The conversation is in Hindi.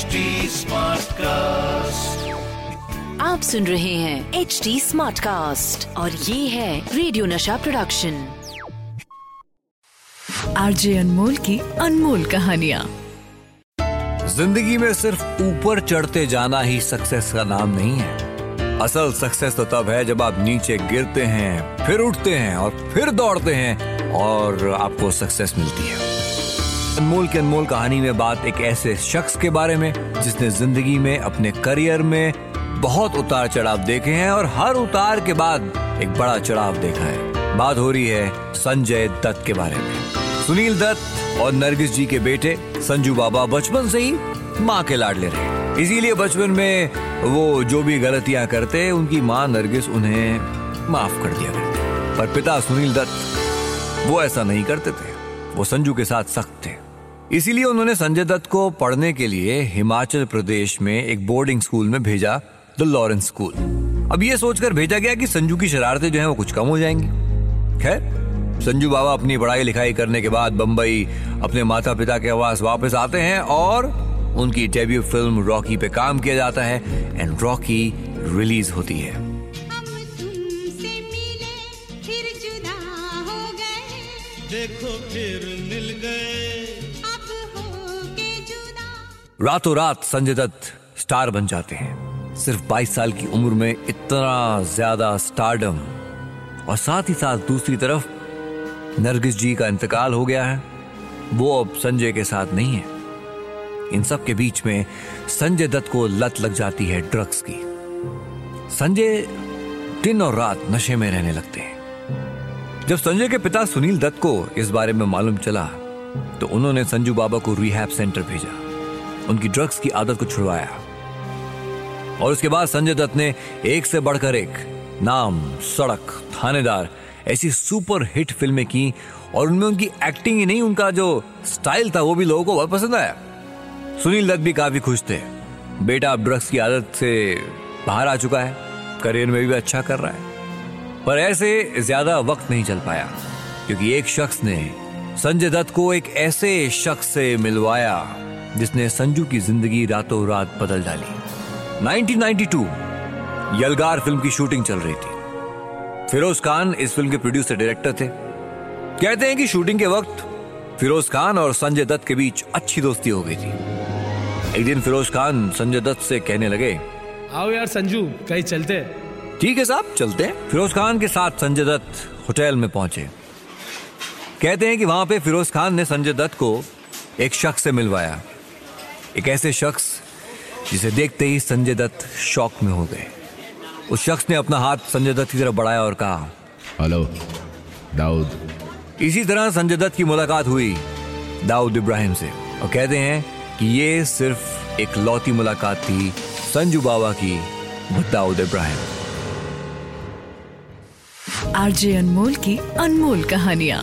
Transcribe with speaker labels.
Speaker 1: HD कास्ट
Speaker 2: आप सुन रहे हैं एच डी स्मार्ट कास्ट और ये है रेडियो नशा प्रोडक्शन आरजे अनमोल की अनमोल कहानिया।
Speaker 3: ज़िंदगी में सिर्फ़ ऊपर चढ़ते जाना ही सक्सेस का नाम नहीं है। असल सक्सेस तो तब है जब आप नीचे गिरते हैं फिर उठते हैं और फिर दौड़ते हैं और आपको सक्सेस मिलती है। अनमोल की अनमोल कहानी में बात एक ऐसे शख्स के बारे में, जिसने ज़िंदगी में अपने करियर में बहुत उतार चढ़ाव देखे हैं और हर उतार के बाद एक बड़ा चढ़ाव देखा है। बात हो रही है संजय दत्त के बारे में। सुनील दत्त और नरगिस जी के बेटे संजू बाबा बचपन से ही माँ के लाडले रहे। इसीलिए बचपन में वो जो भी गलतियाँ करते, उनकी माँ नरगिस उन्हें माफ़ कर दिया पर पिता सुनील दत्त वो ऐसा नहीं करते थे। वो संजू के साथ सख्त थे। इसीलिए उन्होंने संजय दत्त को पढ़ने के लिए हिमाचल प्रदेश में एक बोर्डिंग स्कूल में भेजा द लॉरेंस स्कूल अब ये सोचकर भेजा गया कि संजू की शरारतें जो हैं वो कुछ कम हो जाएँगी। खैर संजू बाबा अपनी पढ़ाई लिखाई करने के बाद बम्बई अपने माता पिता के आवास वापस आते हैं और उनकी डेब्यू फ़िल्म रॉकी पे काम किया जाता है एंड रॉकी रिलीज़ होती है।
Speaker 4: हम तुमसे मिले फिर जुदा हो गए।
Speaker 1: देखो फिर मिल गए।
Speaker 3: रातों रात संजय दत्त स्टार बन जाते हैं। सिर्फ़ 22 साल की उम्र में इतना ज़्यादा स्टारडम और साथ ही साथ दूसरी तरफ़ नरगिस जी का इंतकाल हो गया है। वो अब संजय के साथ नहीं है। इन सब के बीच में संजय दत्त को लत लग जाती है ड्रग्स की। संजय दिन और रात नशे में रहने लगते हैं। जब संजय के पिता सुनील दत्त को इस बारे में मालूम चला तो उन्होंने संजू बाबा को रिहैब सेंटर भेजा। उनकी ड्रग्स की आदत को छुड़वाया। और उसके बाद संजय दत्त ने एक से बढ़कर एक नाम, सड़क, थानेदार, ऐसी सुपर हिट फ़िल्में की और उनमें उनकी एक्टिंग ही नहीं, उनका जो स्टाइल था, वो भी लोगों को बहुत पसंद आया। सुनील दत्त भी काफ़ी खुश थे। बेटा अब ड्रग्स की आदत से बाहर आ चुका है, करियर में भी अच्छा कर रहा है। पर ऐसे ज़्यादा वक्त नहीं चल पाया, क्योंकि एक शख्स ने संजय दत्त को एक ऐसे शख्स से मिलवाया। जिसने संजू की ज़िंदगी रातों रात बदल डाली। 1992 यलगार फ़िल्म की शूटिंग चल रही थी। फिरोज खान इस फ़िल्म के प्रोड्यूसर डायरेक्टर थे। कहते हैं कि शूटिंग के वक्त फिरोज खान और संजय दत्त के बीच अच्छी दोस्ती हो गई थी। एक दिन फिरोज खान संजय दत्त से कहने लगे
Speaker 5: आओ यार संजू कहीं चलते
Speaker 3: ठीक है साहब चलते हैं। फिरोज खान के साथ संजय दत्त होटल में पहुँचे। कहते हैं कि वहाँ पे फिरोज खान ने संजय दत्त को एक शख्स से मिलवाया। एक ऐसे शख्स जिसे देखते ही संजय दत्त शौक में हो गए। उस शख्स ने अपना हाथ संजय दत्त की तरफ़ बढ़ाया और कहा
Speaker 6: हेलो दाऊद।
Speaker 3: इसी तरह संजय दत्त की मुलाकात हुई दाऊद इब्राहिम से और कहते हैं कि ये सिर्फ़ एक लौती मुलाकात थी संजू बाबा की दाऊद इब्राहिम।
Speaker 2: आरजे अनमोल की अनमोल कहानियाँ।